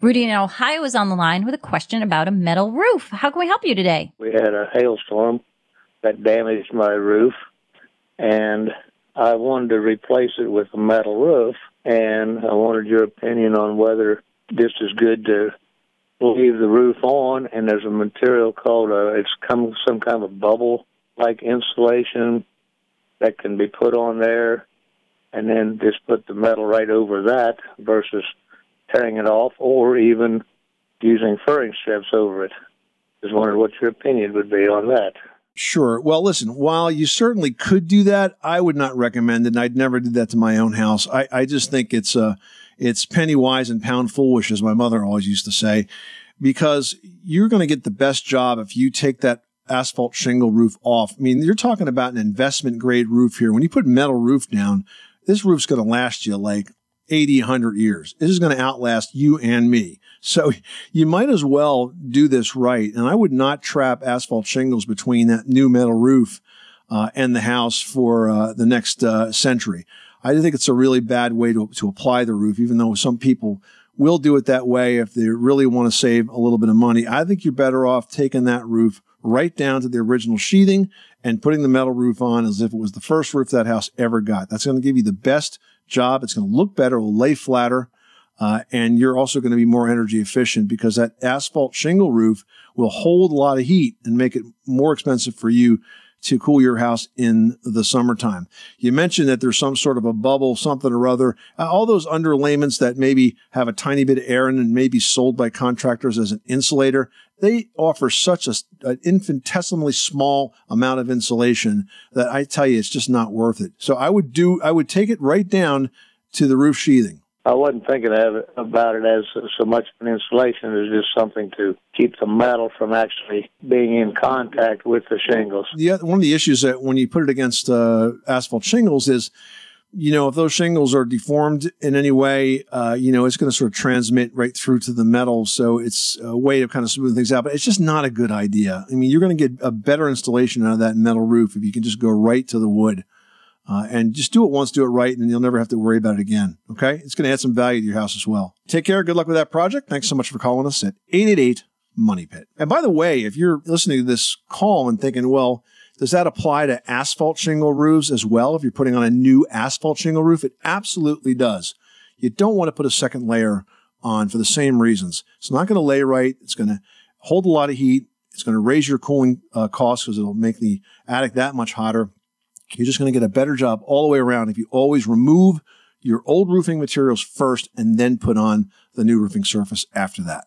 Rudy in Ohio is on the line with a question about a metal roof. How can we help you today? We had a hailstorm that damaged my roof, and I wanted to replace it with a metal roof, and I wanted your opinion on whether this is good to leave the roof on, and there's a material called a, it's come some kind of bubble like insulation that can be put on there, and then just put the metal right over that versus tearing it off, or even using furring strips over it. Just wondered what your opinion would be on that. Sure. Well, listen, while you certainly could do that, I would not recommend it. And I'd never did that to my own house. I, I just think it's, uh, it's penny wise and pound foolish, as my mother always used to say, because you're going to get the best job if you take that asphalt shingle roof off. I mean, you're talking about an investment grade roof here. When you put metal roof down, this roof's going to last you like 80, 100 years. This is going to outlast you and me. So you might as well do this right. And I would not trap asphalt shingles between that new metal roof uh, and the house for uh, the next uh, century. I think it's a really bad way to, to apply the roof, even though some people will do it that way if they really want to save a little bit of money. I think you're better off taking that roof right down to the original sheathing and putting the metal roof on as if it was the first roof that house ever got. That's going to give you the best job. It's going to look better, will lay flatter. Uh, and you're also going to be more energy efficient because that asphalt shingle roof will hold a lot of heat and make it more expensive for you to cool your house in the summertime. You mentioned that there's some sort of a bubble, something or other. Uh, all those underlayments that maybe have a tiny bit of air in and may be sold by contractors as an insulator, they offer such a, an infinitesimally small amount of insulation that I tell you, it's just not worth it. So I would do, I would take it right down to the roof sheathing. I wasn't thinking of it, about it as so much an insulation as just something to keep the metal from actually being in contact with the shingles. The, one of the issues that when you put it against uh, asphalt shingles is, you know, if those shingles are deformed in any way, uh, you know, it's going to sort of transmit right through to the metal. So it's a way to kind of smooth things out, but it's just not a good idea. I mean, you're going to get a better installation out of that metal roof if you can just go right to the wood. Uh, and just do it once, do it right, and you'll never have to worry about it again. Okay. It's going to add some value to your house as well. Take care. Good luck with that project. Thanks so much for calling us at 888 Money Pit. And by the way, if you're listening to this call and thinking, well, does that apply to asphalt shingle roofs as well? If you're putting on a new asphalt shingle roof, it absolutely does. You don't want to put a second layer on for the same reasons. It's not going to lay right. It's going to hold a lot of heat. It's going to raise your cooling uh, costs because it'll make the attic that much hotter. You're just going to get a better job all the way around if you always remove your old roofing materials first and then put on the new roofing surface after that.